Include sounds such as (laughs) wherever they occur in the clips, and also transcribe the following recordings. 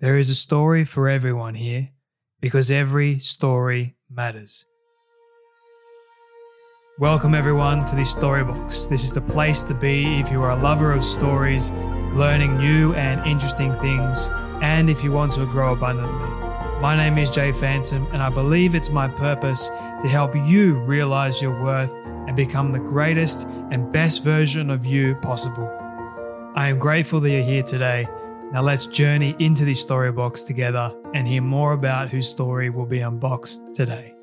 There is a story for everyone here because every story matters. Welcome, everyone, to the Storybox. This is the place to be if you are a lover of stories, learning new and interesting things, and if you want to grow abundantly. My name is Jay Phantom, and I believe it's my purpose to help you realize your worth and become the greatest and best version of you possible. I am grateful that you're here today. Now let's journey into this story box together and hear more about whose story will be unboxed today.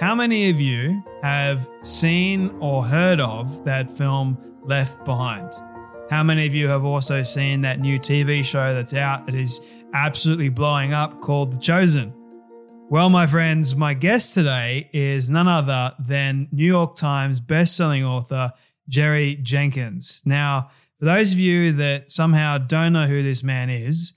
How many of you have seen or heard of that film Left Behind? How many of you have also seen that new TV show that's out that is absolutely blowing up called The Chosen? Well, my friends, my guest today is none other than New York Times bestselling author Jerry Jenkins. Now, for those of you that somehow don't know who this man is,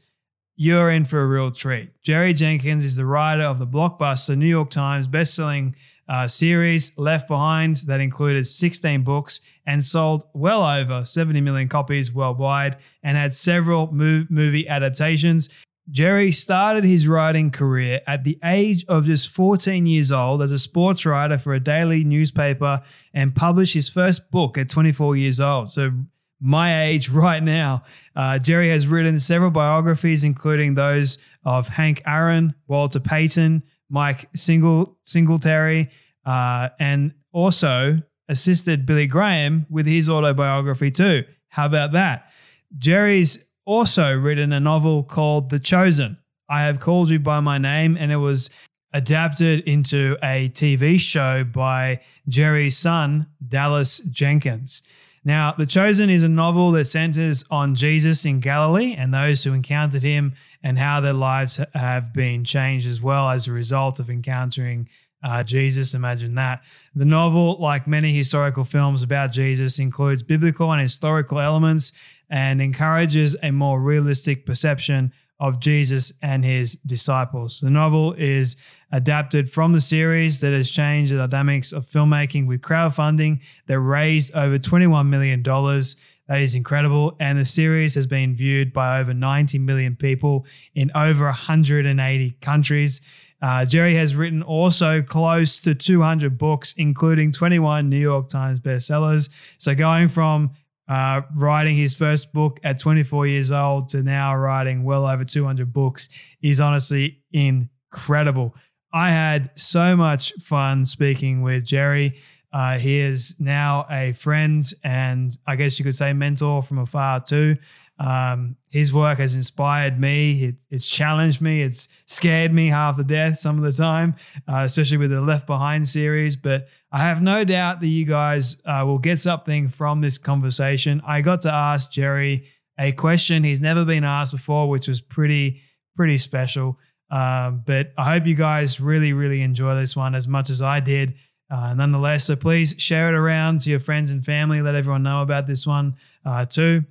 you're in for a real treat. Jerry Jenkins is the writer of the blockbuster New York Times bestselling uh, series Left Behind that included 16 books and sold well over 70 million copies worldwide and had several movie adaptations. Jerry started his writing career at the age of just 14 years old as a sports writer for a daily newspaper and published his first book at 24 years old. So, my age (laughs) right now. Uh, Jerry has written several biographies, including those of Hank Aaron, Walter Payton, Mike Single Singletary, uh, and also assisted Billy Graham with his autobiography too. How about that? Jerry's also written a novel called The Chosen. I have called you by my name, and it was adapted into a TV show by Jerry's son, Dallas Jenkins. Now, The Chosen is a novel that centers on Jesus in Galilee and those who encountered him and how their lives have been changed as well as a result of encountering uh, Jesus. Imagine that. The novel, like many historical films about Jesus, includes biblical and historical elements and encourages a more realistic perception of Jesus and his disciples. The novel is adapted from the series that has changed the dynamics of filmmaking with crowdfunding that raised over $21 million. That is incredible. And the series has been viewed by over 90 million people in over 180 countries. Uh, Jerry has written also close to 200 books, including 21 New York Times bestsellers. So going from uh, writing his first book at 24 years old to now writing well over 200 books is honestly incredible. I had so much fun speaking with Jerry. Uh, he is now a friend and I guess you could say mentor from afar too. Um, his work has inspired me. It, it's challenged me. It's scared me half to death some of the time, uh, especially with the Left Behind series. But I have no doubt that you guys uh, will get something from this conversation. I got to ask Jerry a question he's never been asked before, which was pretty pretty special. Um, but I hope you guys really really enjoy this one as much as I did. Uh, nonetheless, so please share it around to your friends and family. Let everyone know about this one uh, too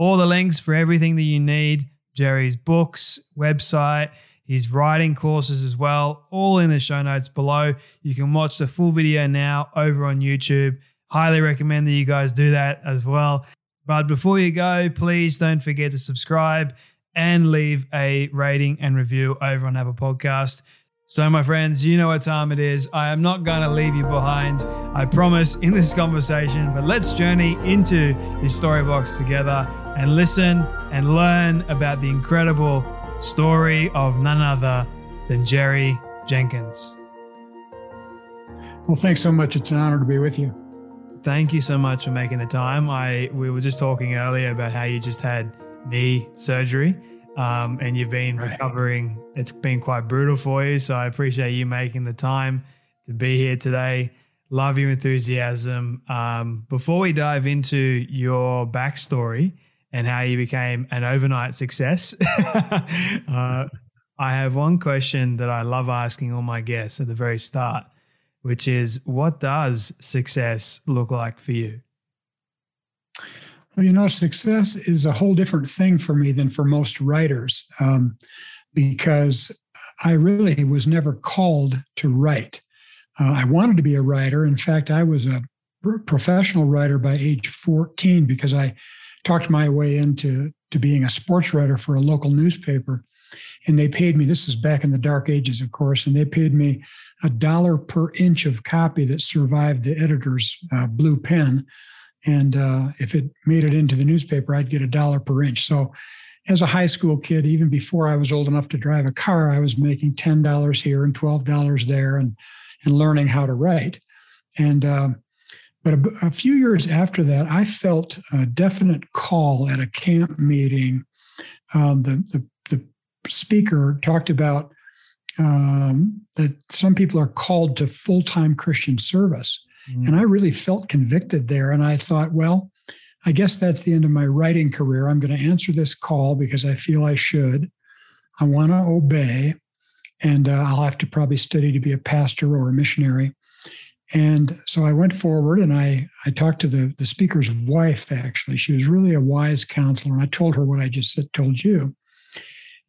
all the links for everything that you need Jerry's books, website, his writing courses as well, all in the show notes below. You can watch the full video now over on YouTube. Highly recommend that you guys do that as well. But before you go, please don't forget to subscribe and leave a rating and review over on Apple Podcast. So, my friends, you know what time it is. I am not going to leave you behind, I promise, in this conversation. But let's journey into this story box together and listen and learn about the incredible story of none other than Jerry Jenkins. Well, thanks so much. It's an honor to be with you. Thank you so much for making the time. I we were just talking earlier about how you just had knee surgery, um, and you've been right. recovering. It's been quite brutal for you, so I appreciate you making the time to be here today. Love your enthusiasm. Um, before we dive into your backstory and how you became an overnight success, (laughs) uh, I have one question that I love asking all my guests at the very start which is what does success look like for you? Well, you know, success is a whole different thing for me than for most writers um, because I really was never called to write. Uh, I wanted to be a writer. In fact, I was a professional writer by age 14 because I talked my way into to being a sports writer for a local newspaper. And they paid me this is back in the dark ages of course and they paid me a dollar per inch of copy that survived the editor's uh, blue pen. And uh, if it made it into the newspaper i'd get a dollar per inch. So as a high school kid even before i was old enough to drive a car i was making $10 here and $12 there and, and learning how to write. And uh, but a, a, few years after that, I felt a definite call at a camp meeting. Um, the, the speaker talked about um, that some people are called to full time Christian service. Mm-hmm. And I really felt convicted there. And I thought, well, I guess that's the end of my writing career. I'm going to answer this call because I feel I should. I want to obey. And uh, I'll have to probably study to be a pastor or a missionary. And so I went forward and I, I talked to the, the speaker's wife, actually. She was really a wise counselor. And I told her what I just said, told you.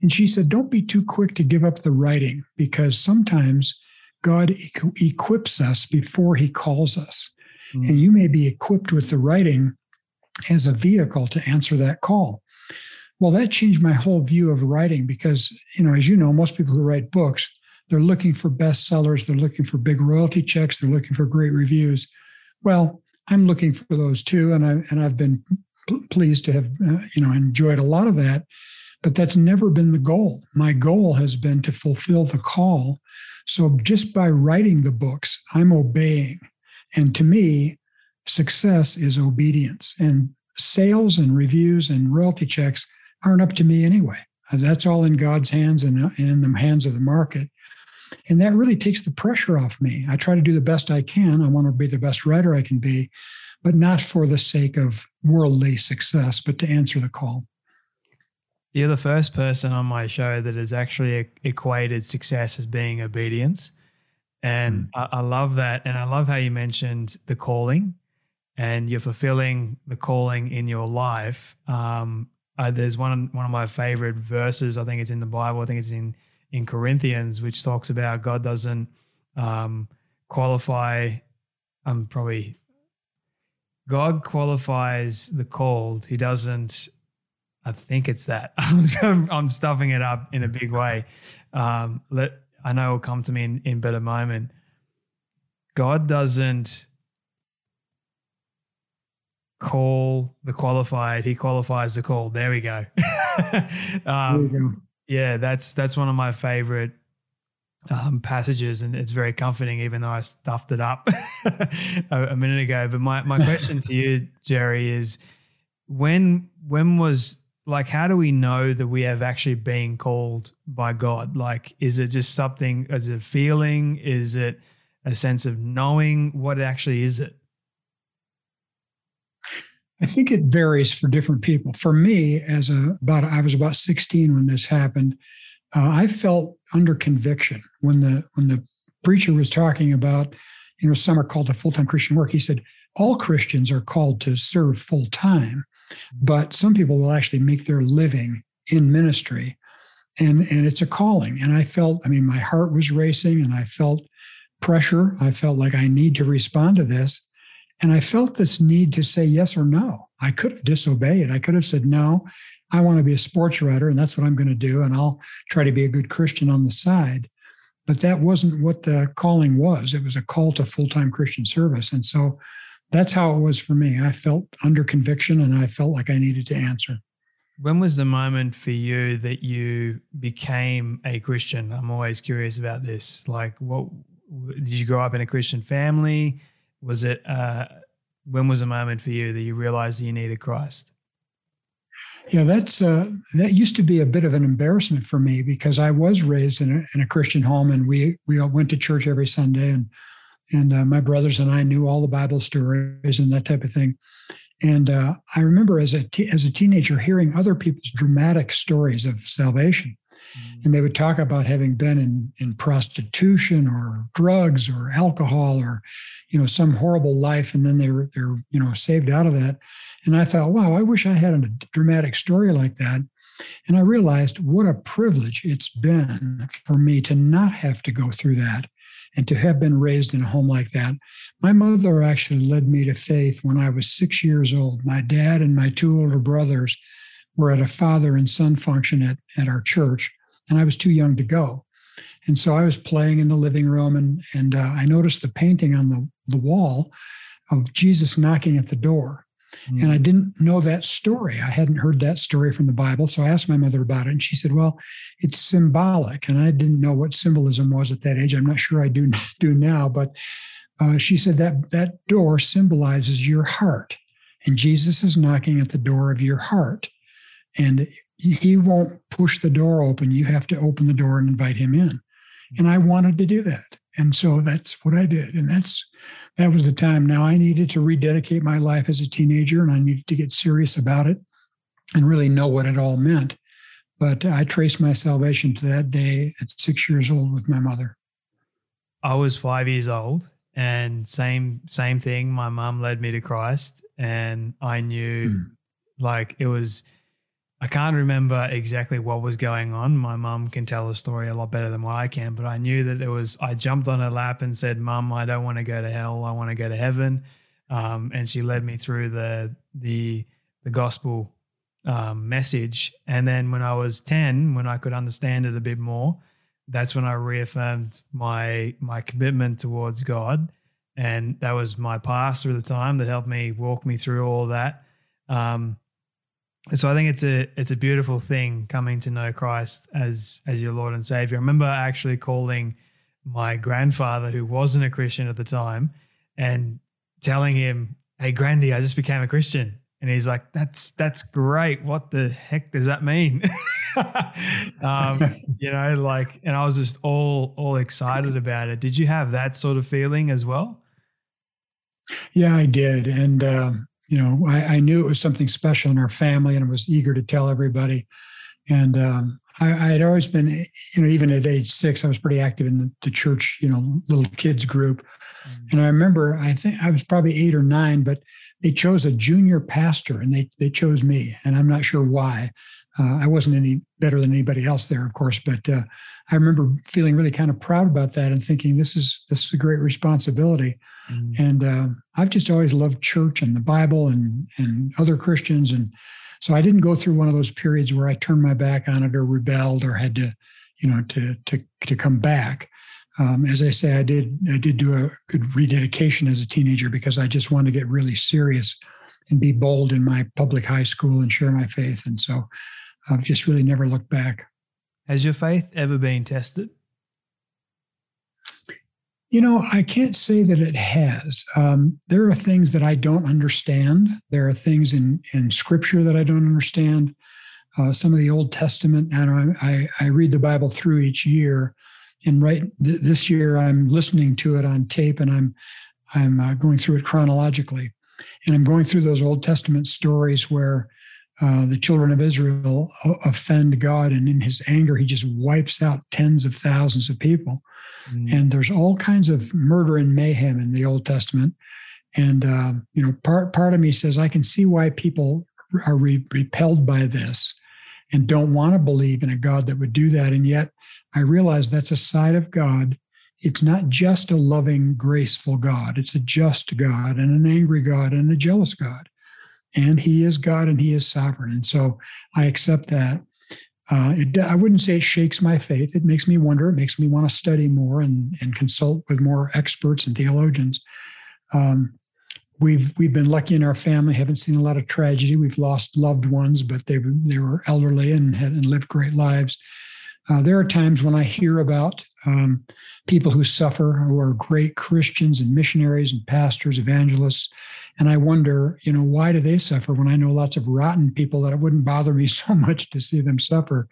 And she said, Don't be too quick to give up the writing because sometimes God equips us before he calls us. Mm. And you may be equipped with the writing as a vehicle to answer that call. Well, that changed my whole view of writing because, you know, as you know, most people who write books, they're looking for bestsellers, they're looking for big royalty checks, they're looking for great reviews. Well, I'm looking for those too, and I and I've been pleased to have uh, you know enjoyed a lot of that. But that's never been the goal. My goal has been to fulfill the call. So just by writing the books, I'm obeying. And to me, success is obedience. And sales and reviews and royalty checks aren't up to me anyway. That's all in God's hands and in the hands of the market. And that really takes the pressure off me. I try to do the best I can. I want to be the best writer I can be, but not for the sake of worldly success, but to answer the call. You're the first person on my show that has actually equated success as being obedience. And mm. I, I, love that. And I love how you mentioned the calling and you're fulfilling the calling in your life. Um, uh, there's one, one of my favorite verses. I think it's in the Bible. I think it's in, in Corinthians, which talks about God doesn't um, qualify. I'm probably God qualifies the called. He doesn't I think it's that. (laughs) I'm stuffing it up in a big way. Um, let I know it'll come to me in, in better moment. God doesn't call the qualified; He qualifies the called. There we go. (laughs) um, go. Yeah, that's that's one of my favorite um, passages, and it's very comforting, even though I stuffed it up (laughs) a, a minute ago. But my my question to you, Jerry, is when when was like how do we know that we have actually been called by god? Like is it just something is it feeling? Is it a sense of knowing? What it actually is it i think it varies for different people for me as a about i was about 16 when this happened uh, i felt under conviction when the when the preacher was talking about you know some are called to full-time christian work he said all christians are called to serve full-time but some people will actually make their living in ministry. And, and it's a calling. And I felt, I mean, my heart was racing and I felt pressure. I felt like I need to respond to this. And I felt this need to say yes or no. I could have disobeyed. I could have said, no, I want to be a sports writer and that's what I'm going to do. And I'll try to be a good Christian on the side. But that wasn't what the calling was. It was a call to full time Christian service. And so that's how it was for me. I felt under conviction and I felt like I needed to answer. When was the moment for you that you became a Christian? I'm always curious about this. Like, what did you grow up in a Christian family? Was it, uh, when was a moment for you that you realized that you needed Christ? Yeah, that's uh, that used to be a bit of an embarrassment for me because I was raised in a, in a Christian home and we we all went to church every Sunday and and uh, my brothers and I knew all the Bible stories and that type of thing. And uh, I remember as a t- as a teenager hearing other people's dramatic stories of salvation. And they would talk about having been in in prostitution or drugs or alcohol or, you know, some horrible life, and then they were they're you know saved out of that. And I thought, wow, I wish I had a dramatic story like that. And I realized what a privilege it's been for me to not have to go through that and to have been raised in a home like that. My mother actually led me to faith when I was six years old. My dad and my two older brothers were at a father and son function at, at our church, and I was too young to go. And so I was playing in the living room, and, and uh, I noticed the painting on the, the wall of Jesus knocking at the door. Mm-hmm. And I didn't know that story. I hadn't heard that story from the Bible. So I asked my mother about it, and she said, Well, it's symbolic. And I didn't know what symbolism was at that age. I'm not sure I do, (laughs) do now, but uh, she said that that door symbolizes your heart. And Jesus is knocking at the door of your heart. And he won't push the door open. You have to open the door and invite him in. And I wanted to do that. And so that's what I did. And that's that was the time. Now I needed to rededicate my life as a teenager and I needed to get serious about it and really know what it all meant. But I traced my salvation to that day at six years old with my mother. I was five years old and same same thing. My mom led me to Christ and I knew mm. like it was I can't remember exactly what was going on. My mum can tell the story a lot better than what I can, but I knew that it was. I jumped on her lap and said, "Mum, I don't want to go to hell. I want to go to heaven." Um, and she led me through the the the gospel um, message. And then when I was ten, when I could understand it a bit more, that's when I reaffirmed my my commitment towards God. And that was my pastor at the time that helped me walk me through all that. Um, so I think it's a it's a beautiful thing coming to know Christ as as your Lord and Savior. I remember actually calling my grandfather, who wasn't a Christian at the time, and telling him, "Hey, Grandy, I just became a Christian." And he's like, "That's that's great. What the heck does that mean?" (laughs) um, you know, like, and I was just all all excited about it. Did you have that sort of feeling as well? Yeah, I did, and um, you know, I, I, knew it was something special in our family and I was eager to tell everybody. And um, I, had always been, you know, even at age six, I was pretty active in the, the church, you know, little kids group. Mm-hmm. And I remember, I think I was probably eight or nine, but they chose a junior pastor and they, they chose me. And I'm not sure why. Uh, I wasn't any better than anybody else there, of course, but uh, I remember feeling really kind of proud about that and thinking this is this is a great responsibility. Mm-hmm. And uh, I've just always loved church and the Bible and and other Christians, and so I didn't go through one of those periods where I turned my back on it or rebelled or had to, you know, to to to come back. Um, as I say, I did I did do a good rededication as a teenager because I just wanted to get really serious and be bold in my public high school and share my faith. And so I've just really never looked back. Has your faith ever been tested? You know, I can't say that it has. Um, there are things that I don't understand. There are things in in Scripture that I don't understand. Uh, some of the Old Testament, and I, I, read the Bible through each year. And right th- this year, I'm listening to it on tape, and I'm I'm uh, going through it chronologically, and I'm going through those Old Testament stories where uh, the children of Israel offend God, and in his anger, he just wipes out tens of thousands of people. Mm. And there's all kinds of murder and mayhem in the Old Testament. And uh, you know, part part of me says I can see why people are re- repelled by this and don't want to believe in a God that would do that. And yet, I realize that's a side of God. It's not just a loving, graceful God. It's a just God and an angry God and a jealous God and he is God and he is sovereign. And so I accept that. Uh, it, I wouldn't say it shakes my faith. It makes me wonder. It makes me want to study more and, and consult with more experts and theologians. Um, we've we've been lucky in our family. Haven't seen a lot of tragedy. We've lost loved ones, but they they were elderly and had and lived great lives. Uh, there are times when I hear about um, people who suffer, who are great Christians and missionaries and pastors, evangelists, and I wonder, you know, why do they suffer when I know lots of rotten people that it wouldn't bother me (laughs) so much to see them suffer?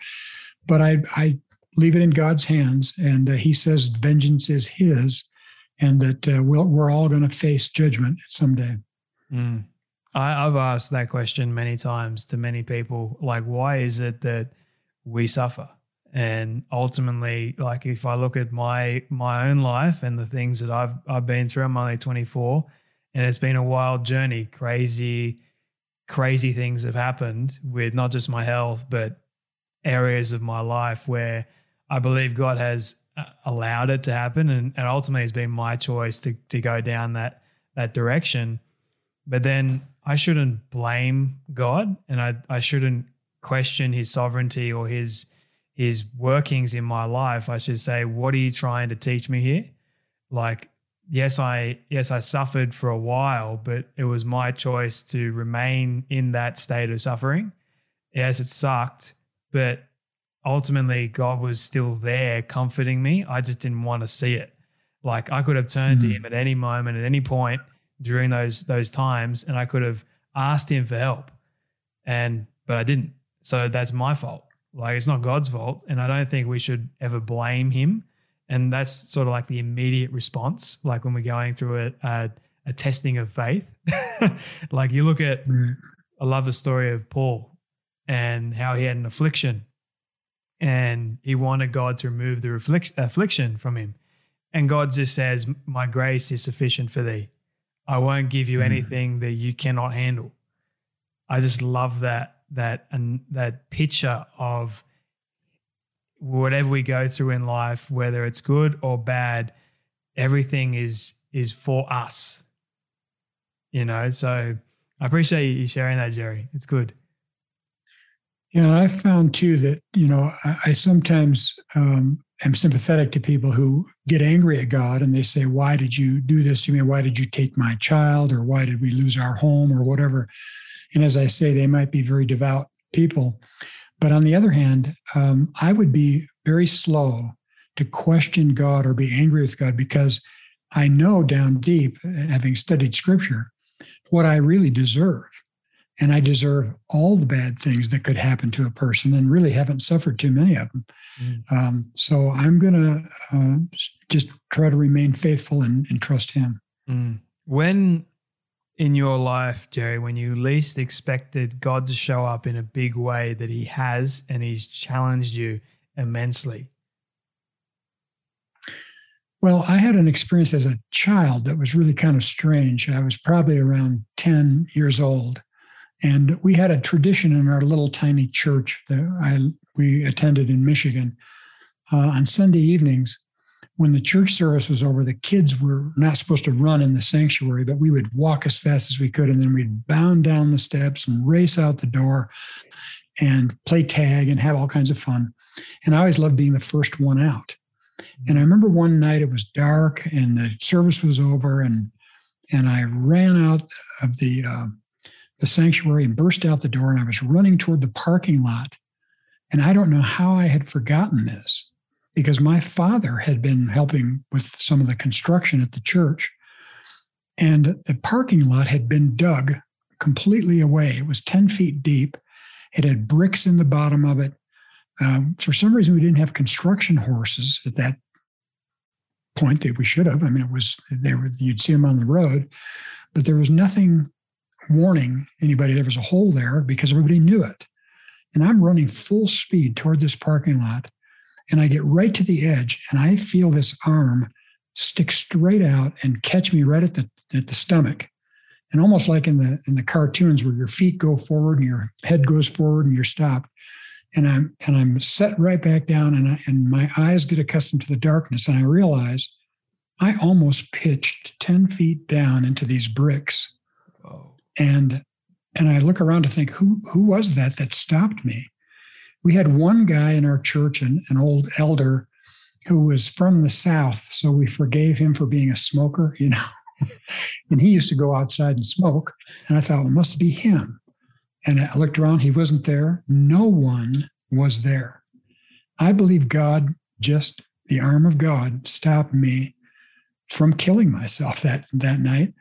But I, I leave it in God's hands, and uh, He says vengeance is His, and that uh, we we are all going to face judgment someday. Mm. I, I've asked that question many times to many people. Like, why is it that we suffer? And ultimately like if i look at my my own life and the things that i've i've been through i'm only 24 and it's been a wild journey. Crazy crazy things have happened with not just my health but areas of my life where i believe god has uh, allowed it to happen. And, and ultimately it's been my choice to to go down that that direction. But then i shouldn't blame god and i i shouldn't question his sovereignty or his his workings in my life, I should say, what are you trying to teach me here? Like, yes, I yes, I suffered for a while, but it was my choice to remain in that state of suffering. Yes, it sucked, but ultimately God was still there comforting me. I just didn't want to see it. Like I could have turned mm-hmm. to him at any moment, at any point during those those times, and I could have asked him for help. And but I didn't. So that's my fault. Like it's not God's fault, and I don't think we should ever blame Him. And that's sort of like the immediate response, like when we're going through a a, a testing of faith. (laughs) like you look at, I love the story of Paul and how he had an affliction, and he wanted God to remove the affliction from him, and God just says, "My grace is sufficient for thee. I won't give you mm. anything that you cannot handle." I just love that that and that picture of whatever we go through in life, whether it's good or bad, everything is is for us. You know, so I appreciate you sharing that, Jerry. It's good. Yeah, I found too that you know I, I sometimes um, am sympathetic to people who get angry at God and they say, "Why did you do this to me? Why did you take my child? Or why did we lose our home? Or whatever." And as I say, they might be very devout people. But on the other hand, um, I would be very slow to question God or be angry with God because I know down deep, having studied scripture, what I really deserve. And I deserve all the bad things that could happen to a person and really haven't suffered too many of them. Mm. Um, so I'm going to uh, just try to remain faithful and, and trust Him. Mm. When in your life, Jerry, when you least expected God to show up in a big way that He has and He's challenged you immensely? Well, I had an experience as a child that was really kind of strange. I was probably around 10 years old. And we had a tradition in our little tiny church that I, we attended in Michigan. Uh, on Sunday evenings, when the church service was over, the kids were not supposed to run in the sanctuary, but we would walk as fast as we could. And then we'd bound down the steps and race out the door and play tag and have all kinds of fun. And I always loved being the first one out. And I remember one night it was dark and the service was over, and and I ran out of the uh, the sanctuary and burst out the door, and I was running toward the parking lot. And I don't know how I had forgotten this because my father had been helping with some of the construction at the church. And the parking lot had been dug completely away. It was 10 feet deep. It had bricks in the bottom of it. Um, for some reason, we didn't have construction horses at that point that we should have. I mean, it was they were you'd see them on the road, but there was nothing warning anybody there was a hole there because everybody knew it. And I'm running full speed toward this parking lot, and I get right to the edge and I feel this arm stick straight out and catch me right at the at the stomach. And almost like in the in the cartoons where your feet go forward and your head goes forward and you're stopped. And I'm and I'm set right back down and I, and my eyes get accustomed to the darkness and I realize I almost pitched 10 feet down into these bricks. And and I look around to think who who was that that stopped me? We had one guy in our church, an, an old elder, who was from the South. So we forgave him for being a smoker, (laughs) you know. and he used to go outside and smoke. And I thought, well, it must be him. And I looked around, he wasn't there. No one was there. I believe God, just the arm of God, stopped me from killing myself that, that night.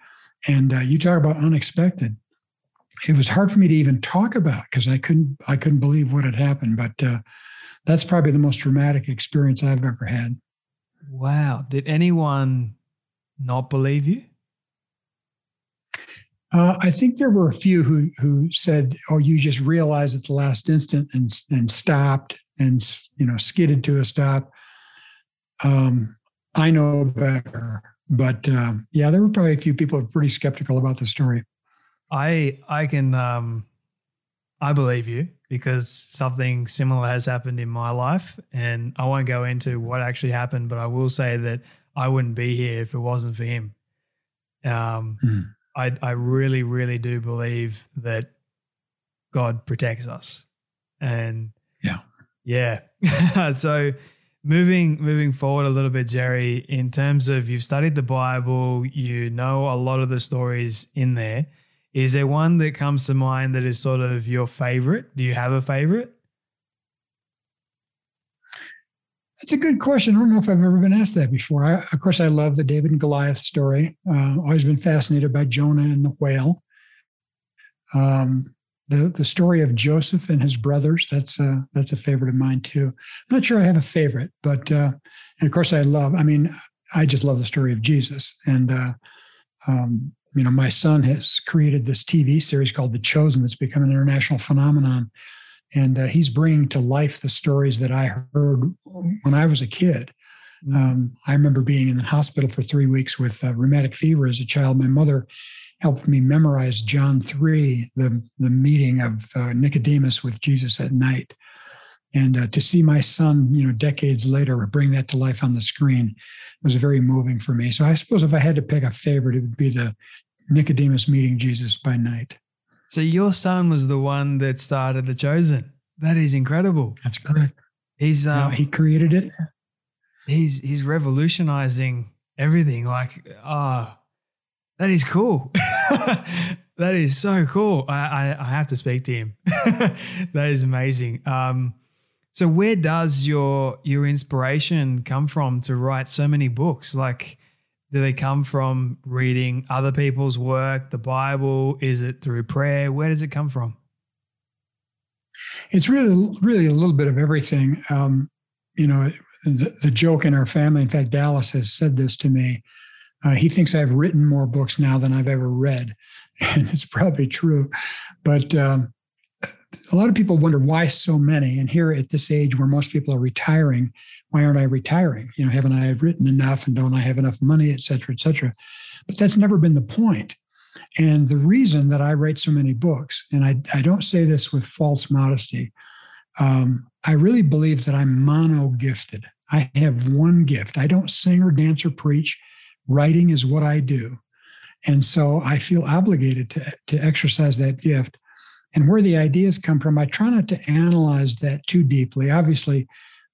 And uh, you talk about unexpected. It was hard for me to even talk about because I couldn't I couldn't believe what had happened. But uh, that's probably the most dramatic experience I've ever had. Wow! Did anyone not believe you? Uh, I think there were a few who who said, "Oh, you just realized at the last instant and and stopped and you know skidded to a stop." Um, I know better, but um, yeah, there were probably a few people who were pretty skeptical about the story. I I can um, I believe you because something similar has happened in my life, and I won't go into what actually happened, but I will say that I wouldn't be here if it wasn't for him. Um, mm. I I really really do believe that God protects us, and yeah, yeah. (laughs) so moving moving forward a little bit, Jerry, in terms of you've studied the Bible, you know a lot of the stories in there. Is there one that comes to mind that is sort of your favorite? Do you have a favorite? That's a good question. I don't know if I've ever been asked that before. I, of course, I love the David and Goliath story. Uh, always been fascinated by Jonah and the whale. Um, the the story of Joseph and his brothers. That's a that's a favorite of mine too. I'm not sure I have a favorite, but uh, and of course I love. I mean, I just love the story of Jesus. And uh, um, you know, my son has created this TV series called The Chosen that's become an international phenomenon and uh, he's bringing to life the stories that I heard when I was a kid. Mm. Um, I remember being in the hospital for three weeks with uh, rheumatic fever as a child. My mother helped me memorize John 3, the, the meeting of uh, Nicodemus with Jesus at night. And uh, to see my son, you know, decades later bring that to life on the screen was very moving for me. So I suppose if I had to pick a favorite, it would be the Nicodemus meeting Jesus by night. So your son was the one that started the Chosen. That is incredible. That's correct. He's um, he created it. He's he's revolutionizing everything. Like, ah, oh, that is cool. (laughs) that is so cool. I, I, I have to speak to him. (laughs) that is amazing. Um, so where does your your inspiration come from to write so many books? Like, do they come from reading other people's work, the Bible? Is it through prayer? Where does it come from? It's really, really a little bit of everything. Um, you know, the, the, joke in our family, in fact, Dallas has said this to me. Uh, he thinks I've written more books now than I've ever read. (laughs) And it's probably true. But um, a lot of people wonder why so many. And here at this age where most people are retiring, why aren't I retiring? You know, haven't I written enough and don't I have enough money, et cetera, et cetera? But that's never been the point. And the reason that I write so many books, and I, I don't say this with false modesty, um, I really believe that I'm mono gifted. I have one gift. I don't sing or dance or preach. Writing is what I do. And so I feel obligated to, to exercise that gift and where the ideas come from, I try not to analyze that too deeply. Obviously,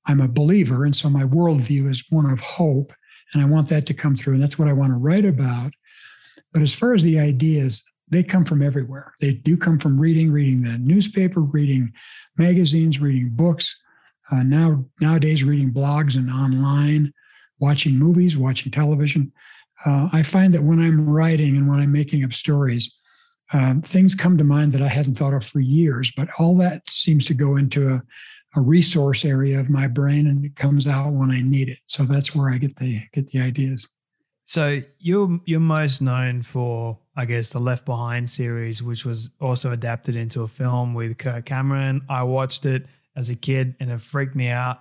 I'm a believer, and so my worldview is one of hope, and I want that to come through, and that's what I want to write about. But as far as the ideas, they come from everywhere. They do come from reading, reading the newspaper, reading magazines, reading books. Uh, now nowadays, reading blogs and online, watching movies, watching television. Uh, I find that when I'm writing and when I'm making up stories, um, things come to mind that I hadn't thought of for years, but all that seems to go into a, a resource area of my brain and it comes out when I need it. So that's where I get the get the ideas. So you're you're most known for, I guess, the Left Behind series, which was also adapted into a film with Kirk Cameron. I watched it as a kid and it freaked me out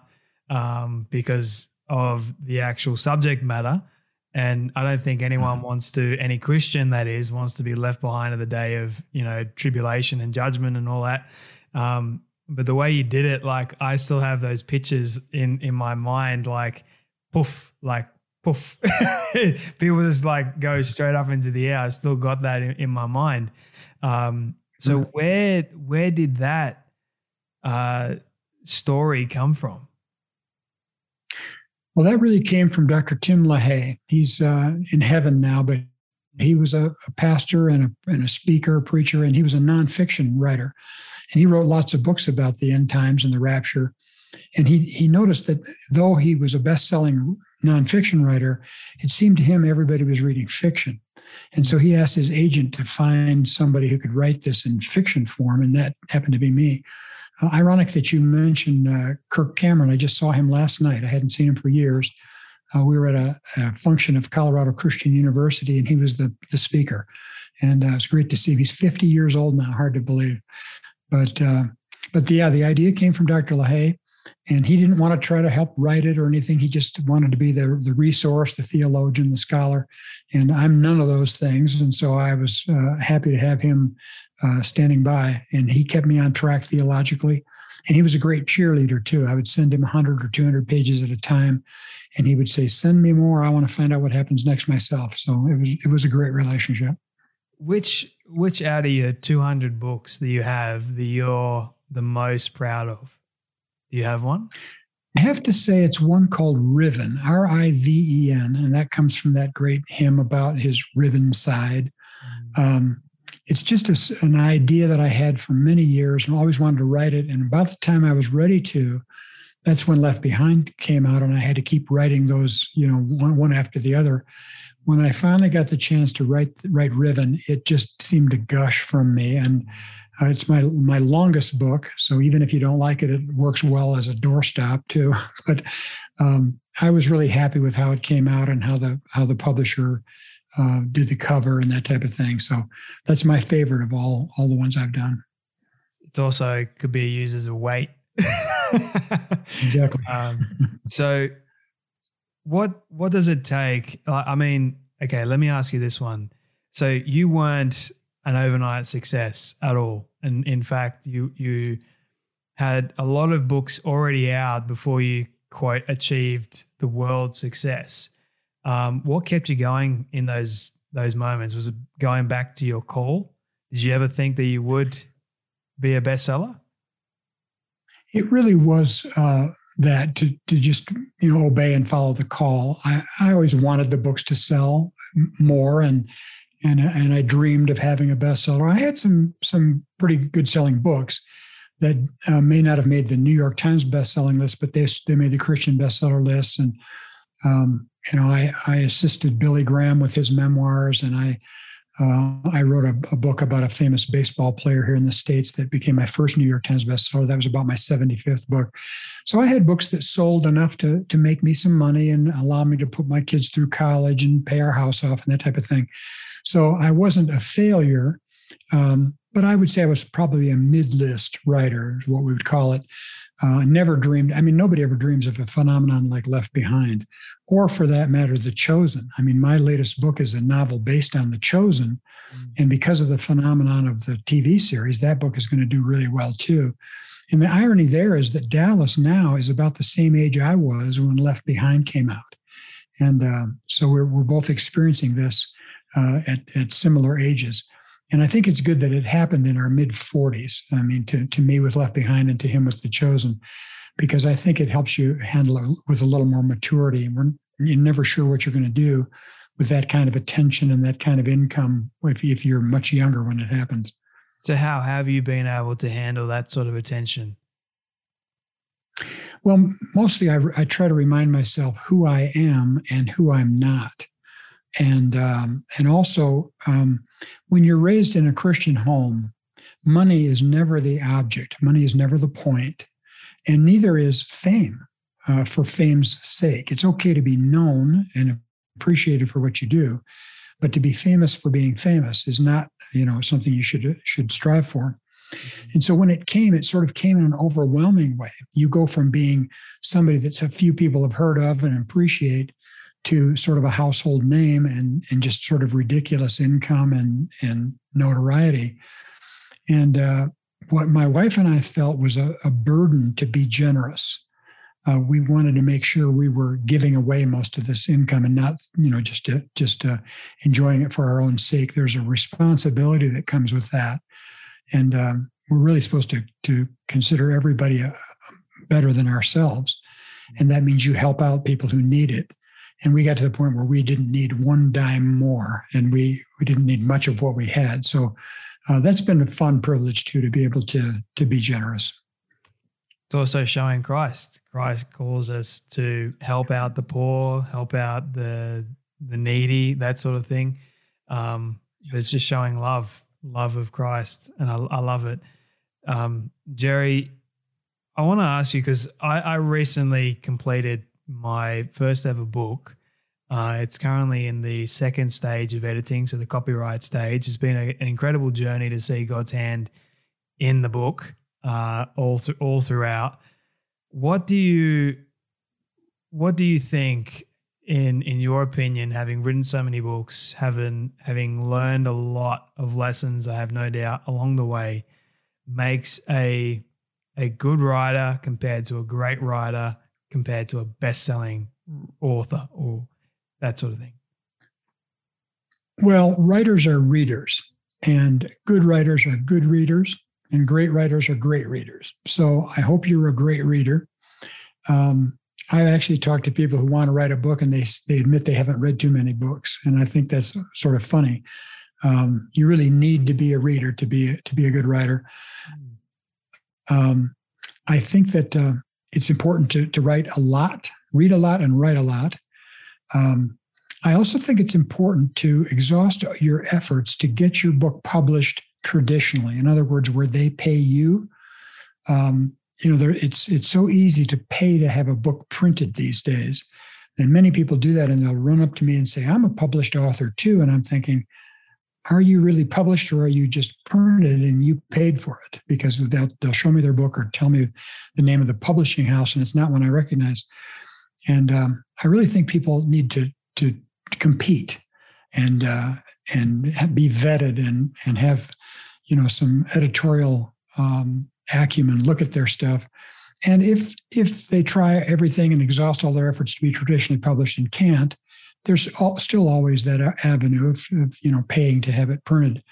um, because of the actual subject matter. And I don't think anyone wants to, any Christian that is, wants to be left behind at the day of, you know, tribulation and judgment and all that. Um, but the way you did it, like I still have those pictures in in my mind, like poof, like poof. (laughs) People just like go straight up into the air. I still got that in, in my mind. Um, so mm. where where did that uh, story come from? Well, that really came from Dr. Tim LaHaye. He's uh, in heaven now, but He was a, a pastor and a, and a speaker, a preacher, and he was a nonfiction writer. And he wrote lots of books about the end times and the rapture. And he he noticed that though he was a best-selling nonfiction writer, it seemed to him everybody was reading fiction. And so he asked his agent to find somebody who could write this in fiction form, and that happened to be me. Uh, ironic that you mentioned uh, Kirk Cameron. I just saw him last night. I hadn't seen him for years. Uh, we were at a, a, function of Colorado Christian University, and he was the, the speaker. And uh, it's great to see him. He's 50 years old now, hard to believe. But uh, but the, yeah, the idea came from Dr. LaHaye and he didn't want to try to help write it or anything. He just wanted to be the, the resource, the theologian, the scholar. And I'm none of those things. And so I was uh, happy to have him uh, standing by. And he kept me on track theologically. And he was a great cheerleader too. I would send him 100 or 200 pages at a time. And he would say, Send me more. I want to find out what happens next myself. So it was, it was a great relationship. Which, which out of your 200 books that you have that you're the most proud of? Do you have one? I have to say it's one called Riven, R I V E N, and that comes from that great hymn about his riven side. Mm. Um, it's just a, an idea that I had for many years and always wanted to write it. And about the time I was ready to, that's when Left Behind came out, and I had to keep writing those, you know, one, one after the other. When I finally got the chance to write write Riven, it just seemed to gush from me, and uh, it's my my longest book, so even if you don't like it, it works well as a doorstop too. (laughs) but um, I was really happy with how it came out and how the how the publisher uh, did the cover and that type of thing. So that's my favorite of all all the ones I've done. It also could be used as a weight. (laughs) exactly. Um, so, what what does it take? I mean, okay, let me ask you this one. So you weren't an overnight success at all. And in fact, you you had a lot of books already out before you quite achieved the world success. Um, what kept you going in those those moments? Was it going back to your call? Did you ever think that you would be a bestseller? It really was uh, that to to just you know obey and follow the call. I, I always wanted the books to sell more, and and and I dreamed of having a bestseller. I had some some pretty good selling books that uh, may not have made the New York Times best-selling list, but they they made the Christian bestseller list. And um, you know, I I assisted Billy Graham with his memoirs, and I uh, I wrote a, a, book about a famous baseball player here in the states that became my first New York Times bestseller. That was about my 75th book. So I had books that sold enough to to make me some money and allow me to put my kids through college and pay our house off and that type of thing. So I wasn't a failure, um, but I would say I was probably a mid-list writer, what we would call it. Uh, never dreamed. I mean, nobody ever dreams of a phenomenon like Left Behind, or for that matter, The Chosen. I mean, my latest book is a novel based on The Chosen, mm. and because of the phenomenon of the TV series, that book is going to do really well too. And the irony there is that Dallas now is about the same age I was when Left Behind came out, and uh, so we're we're both experiencing this uh, at, at similar ages. And I think it's good that it happened in our mid 40s. I mean, to, to me with Left Behind and to him with The Chosen, because I think it helps you handle it with a little more maturity. We're, you're never sure what you're going to do with that kind of attention and that kind of income if, if you're much younger when it happens. So, how have you been able to handle that sort of attention? Well, mostly I, I try to remind myself who I am and who I'm not and um, and also um, when you're raised in a Christian home, money is never the object. Money is never the point, and neither is fame uh, for fame's sake. It's okay to be known and appreciated for what you do, but to be famous for being famous is not you know something you should should strive for. And so when it came, it sort of came in an overwhelming way. You go from being somebody that a few people have heard of and appreciate to sort of a household name and and just sort of ridiculous income and and notoriety. And uh, what my wife and I felt was a, a burden to be generous. Uh, we wanted to make sure we were giving away most of this income and not, you know, just to, just uh, enjoying it for our own sake. There's a responsibility that comes with that, and um, we're really supposed to to consider everybody uh, better than ourselves, and that means you help out people who need it and we got to the point where we didn't need one dime more, and we we didn't need much of what we had. So uh, that's been a fun privilege too to be able to to be generous. It's also showing Christ. Christ calls us to help out the poor, help out the the needy, that sort of thing. Um, it's just showing love, love of Christ, and I, I love it. Um, Jerry, I want to ask you because I, I, recently completed my first ever book. Uh, it's currently in the second stage of editing, so the copyright stage. It's been a, an incredible journey to see God's hand in the book uh, all th- all throughout. What do you what do you think in in your opinion, having written so many books, having having learned a lot of lessons, I have no doubt along the way, makes a a good writer compared to a great writer compared to a best-selling author or that sort of thing? Well, writers are readers, and good writers are good readers, and great writers are great readers. So I hope you're a great reader. Um, I've actually talked to people who want to write a book and they they admit they haven't read too many books, and I think that's sort of funny. Um, you really need to be a reader to be to be a good writer. Um, I think that uh, it's important to to write a lot, read a lot, and write a lot. Um, I also think it's important to exhaust your efforts to get your book published traditionally. In other words, where they pay you. Um, you know, there, it's it's so easy to pay to have a book printed these days, and many people do that, and they'll run up to me and say, "I'm a published author too," and I'm thinking, "Are you really published, or are you just printed and you paid for it?" Because they'll they'll show me their book or tell me the name of the publishing house, and it's not one I recognize. And um, I really think people need to to, compete and uh, and be vetted and and have you know some editorial um, acumen look at their stuff and if if they try everything and exhaust all their efforts to be traditionally published and can't there's all, still always that avenue of, of, you know paying to have it printed.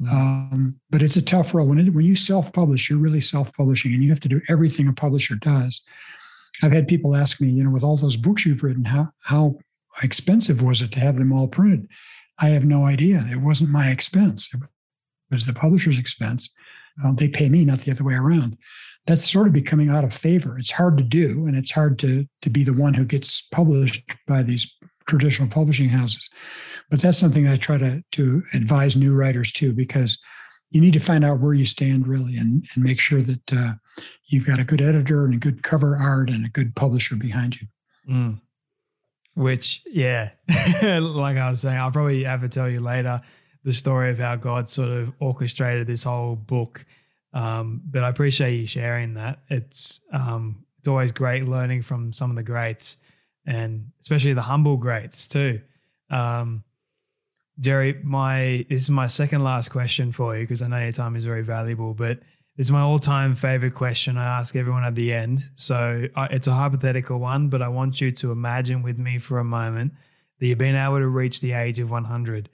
Mm-hmm. um, but it's a tough road. When it, when you self-publish you're really self-publishing and you have to do everything a publisher does. I've had people ask me you know with all those books you've written how how expensive was it to have them all printed? I have no idea. It wasn't my expense. It was the publisher's expense. Uh, they pay me, not the other way around. That's sort of becoming out of favor. It's hard to do, and it's hard to to be the one who gets published by these traditional publishing houses. But that's something I try to to advise new writers too, because you need to find out where you stand really, and and make sure that uh, you've got a good editor and a good cover art and a good publisher behind you. Mm. Which, yeah, (laughs) like I was saying, I'll probably to tell you later the story of how God sort of orchestrated this whole book. Um, but I appreciate you sharing that. It's um, it's always great learning from some of the greats, and especially the humble greats too. Um, Jerry, my this is my second last question for you because I know your time is very valuable. But it's my all-time favorite question I ask everyone at the end. So uh, it's a hypothetical one, but I want you to imagine with me for a moment that you've been able to reach the age of 100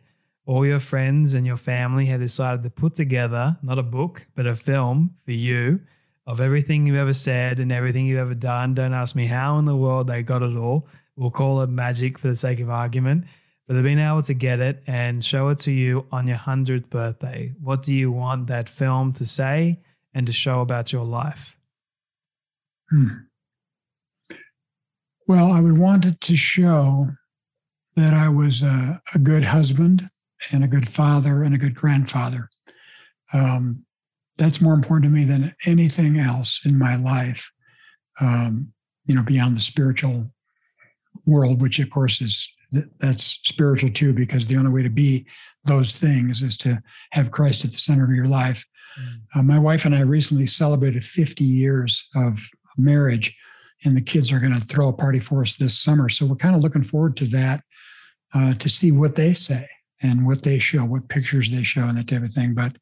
all your friends and your family have decided to put together not a book, but a film for you of everything you've ever said and everything you've ever done. Don't ask me how in the world they got it all. We'll call it magic for the sake of argument. But they've been able to get it and show it to you on your 100th birthday. What do you want that film to say and to show about your life? Hmm. Well, I would want it to show that I was a, a good husband, and a good father and a good grandfather. Um, that's more important to me than anything else in my life. Um, you know, beyond the spiritual world, which of course is that's spiritual too, because the only way to be those things is to have Christ at the center of your life. Mm. Uh, my wife and I recently celebrated 50 years of marriage, and the kids are going to throw a party for us this summer. So we're kind of looking forward to that uh, to see what they say and what they show, what pictures they show, and that type of thing. But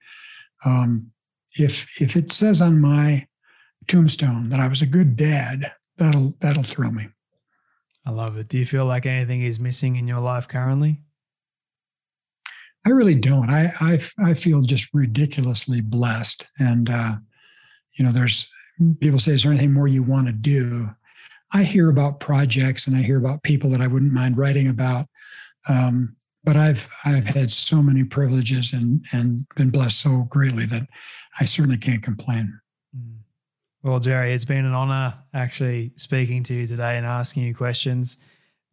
um, if if it says on my tombstone that I was a good dad, that'll that'll thrill me. I love it. Do you feel like anything is missing in your life currently? I really don't. I I, I feel just ridiculously blessed, and uh, you know, there's people say, "Is there anything more you want to do?" I hear about projects and I hear about people that I wouldn't mind writing about. Um, but I've I've had so many privileges and and been blessed so greatly that I certainly can't complain. Mm. Well, Jerry, it's been an honor actually speaking to you today and asking you questions.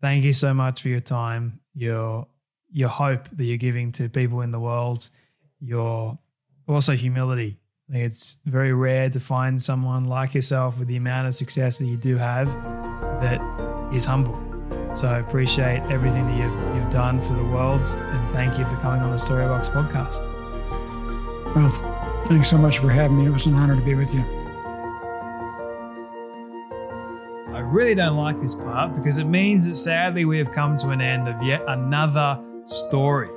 Thank you so much for your time, your your hope that you're giving to people in the world, your also humility. It's very rare to find someone like yourself with the amount of success that you do have that is humble. So I appreciate everything that you've you've done for the world, and thank you for coming on the Storybox podcast. Well, thanks so much for having me. It was an honor to be with you. I really don't like this part because it means that sadly we have come to an end of yet another story.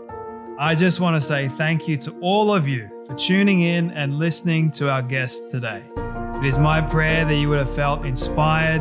I just want to say thank you to all of you for tuning in and listening to our guests today. It is my prayer that you would have felt inspired,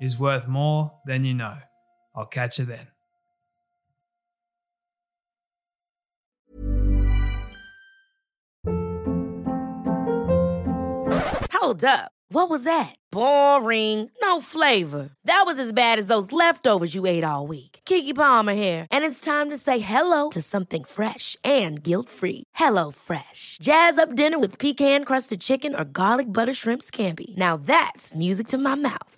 is worth more than you know. I'll catch you then. Hold up. What was that? Boring. No flavor. That was as bad as those leftovers you ate all week. Keke Palmer here, and it's time to say hello to something fresh and guilt-free. Hello Fresh. Jazz up dinner with pecan-crusted chicken or garlic butter shrimp scampi. Now that's music to my mouth.